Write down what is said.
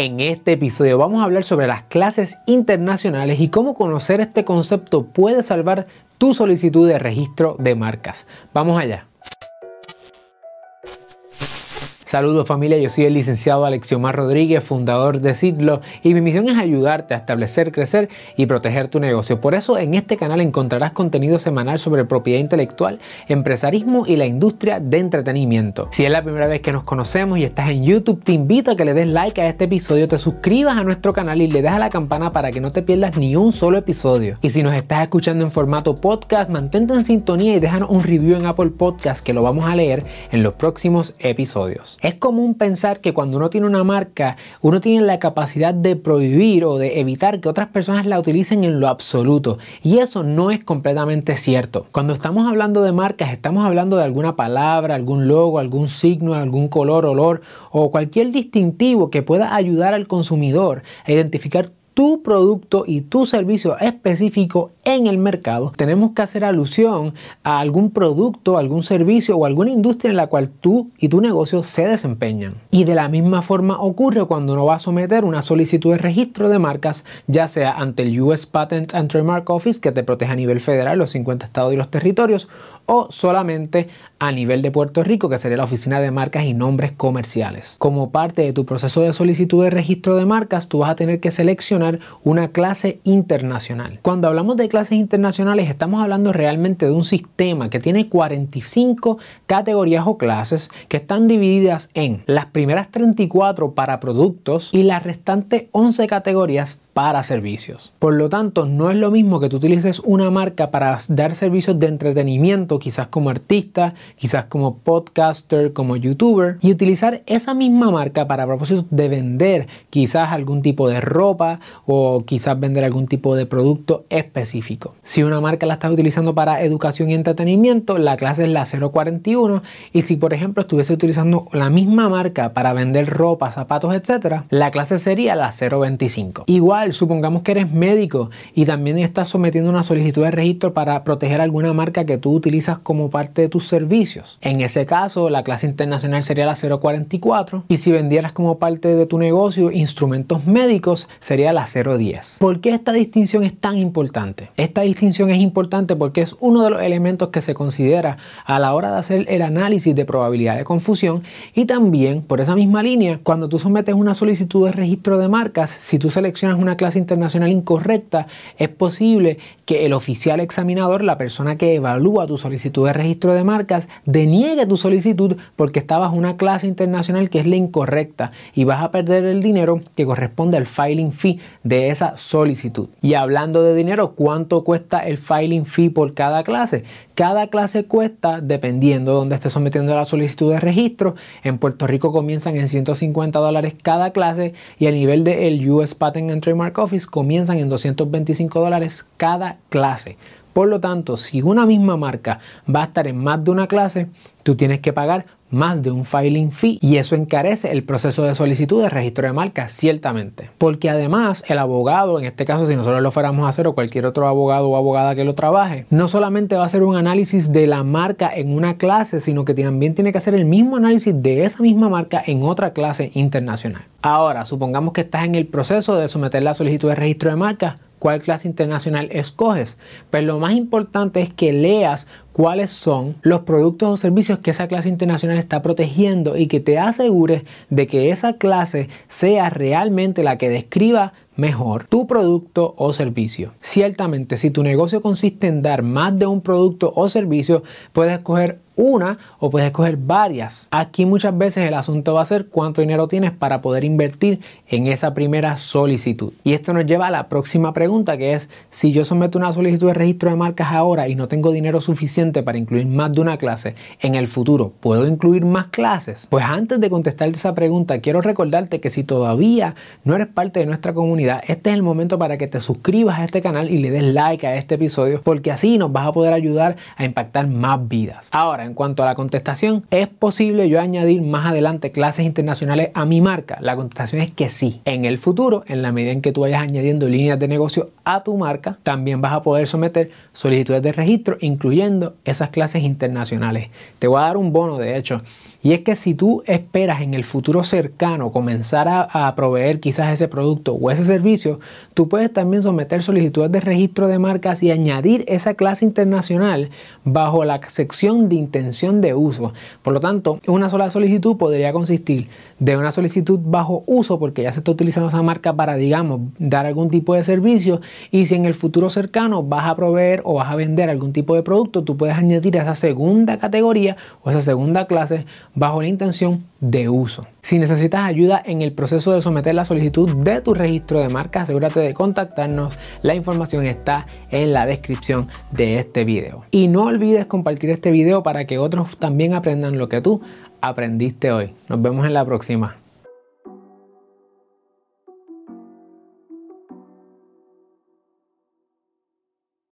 En este episodio vamos a hablar sobre las clases internacionales y cómo conocer este concepto puede salvar tu solicitud de registro de marcas. Vamos allá. Saludos familia, yo soy el licenciado Alexiomar Rodríguez, fundador de Sidlo, y mi misión es ayudarte a establecer, crecer y proteger tu negocio. Por eso en este canal encontrarás contenido semanal sobre propiedad intelectual, empresarismo y la industria de entretenimiento. Si es la primera vez que nos conocemos y estás en YouTube, te invito a que le des like a este episodio, te suscribas a nuestro canal y le des a la campana para que no te pierdas ni un solo episodio. Y si nos estás escuchando en formato podcast, mantente en sintonía y déjanos un review en Apple Podcast que lo vamos a leer en los próximos episodios. Es común pensar que cuando uno tiene una marca, uno tiene la capacidad de prohibir o de evitar que otras personas la utilicen en lo absoluto. Y eso no es completamente cierto. Cuando estamos hablando de marcas, estamos hablando de alguna palabra, algún logo, algún signo, algún color, olor o cualquier distintivo que pueda ayudar al consumidor a identificar tu producto y tu servicio específico en el mercado, tenemos que hacer alusión a algún producto, algún servicio o alguna industria en la cual tú y tu negocio se desempeñan. Y de la misma forma ocurre cuando uno va a someter una solicitud de registro de marcas, ya sea ante el US Patent and Trademark Office, que te protege a nivel federal los 50 estados y los territorios, o solamente a nivel de Puerto Rico, que sería la Oficina de Marcas y Nombres Comerciales. Como parte de tu proceso de solicitud de registro de marcas, tú vas a tener que seleccionar una clase internacional. Cuando hablamos de clases internacionales, estamos hablando realmente de un sistema que tiene 45 categorías o clases que están divididas en las primeras 34 para productos y las restantes 11 categorías para servicios. Por lo tanto, no es lo mismo que tú utilices una marca para dar servicios de entretenimiento, quizás como artista, quizás como podcaster, como youtuber, y utilizar esa misma marca para propósitos de vender quizás algún tipo de ropa o quizás vender algún tipo de producto específico. Si una marca la estás utilizando para educación y entretenimiento, la clase es la 041 y si por ejemplo estuviese utilizando la misma marca para vender ropa, zapatos, etcétera, la clase sería la 025. Igual supongamos que eres médico y también estás sometiendo una solicitud de registro para proteger alguna marca que tú utilizas como parte de tus servicios. En ese caso, la clase internacional sería la 044 y si vendieras como parte de tu negocio instrumentos médicos sería la 010. ¿Por qué esta distinción es tan importante? Esta distinción es importante porque es uno de los elementos que se considera a la hora de hacer el análisis de probabilidad de confusión y también por esa misma línea, cuando tú sometes una solicitud de registro de marcas, si tú seleccionas una clase internacional incorrecta, es posible que el oficial examinador, la persona que evalúa tu solicitud de registro de marcas, deniegue tu solicitud porque estabas una clase internacional que es la incorrecta y vas a perder el dinero que corresponde al filing fee de esa solicitud. Y hablando de dinero, ¿cuánto cuesta el filing fee por cada clase? Cada clase cuesta, dependiendo de dónde esté sometiendo la solicitud de registro, en Puerto Rico comienzan en 150 dólares cada clase y a nivel del US Patent and Trademark Office comienzan en 225 dólares cada clase. Por lo tanto, si una misma marca va a estar en más de una clase, tú tienes que pagar más de un filing fee y eso encarece el proceso de solicitud de registro de marca ciertamente porque además el abogado en este caso si nosotros lo fuéramos a hacer o cualquier otro abogado o abogada que lo trabaje no solamente va a hacer un análisis de la marca en una clase sino que también tiene que hacer el mismo análisis de esa misma marca en otra clase internacional ahora supongamos que estás en el proceso de someter la solicitud de registro de marca cuál clase internacional escoges. Pero lo más importante es que leas cuáles son los productos o servicios que esa clase internacional está protegiendo y que te asegures de que esa clase sea realmente la que describa mejor tu producto o servicio. Ciertamente, si tu negocio consiste en dar más de un producto o servicio, puedes escoger una o puedes escoger varias. Aquí muchas veces el asunto va a ser cuánto dinero tienes para poder invertir en esa primera solicitud. Y esto nos lleva a la próxima pregunta que es si yo someto una solicitud de registro de marcas ahora y no tengo dinero suficiente para incluir más de una clase, en el futuro, ¿puedo incluir más clases? Pues antes de contestarte esa pregunta, quiero recordarte que si todavía no eres parte de nuestra comunidad, este es el momento para que te suscribas a este canal y le des like a este episodio porque así nos vas a poder ayudar a impactar más vidas. Ahora, en cuanto a la contestación, ¿es posible yo añadir más adelante clases internacionales a mi marca? La contestación es que sí. En el futuro, en la medida en que tú vayas añadiendo líneas de negocio a tu marca, también vas a poder someter solicitudes de registro, incluyendo esas clases internacionales. Te voy a dar un bono, de hecho, Y es que si tú esperas en el futuro cercano comenzar a, a, proveer quizás ese producto o ese servicio, tú puedes también someter solicitudes de registro de marcas y añadir esa clase internacional bajo la sección de intención de uso. Por lo tanto, una sola solicitud podría consistir de una solicitud bajo uso porque ya se está utilizando esa marca para, digamos, dar algún tipo de servicio y si en el futuro cercano vas a proveer o vas a vender algún tipo de producto, tú puedes añadir esa segunda categoría o esa segunda clase bajo la intención de uso. Si necesitas ayuda en el proceso de someter la solicitud de tu registro de marca, asegúrate de contactarnos. La información está en la descripción de este video. Y no olvides compartir este video para que otros también aprendan lo que tú aprendiste hoy. Nos vemos en la próxima.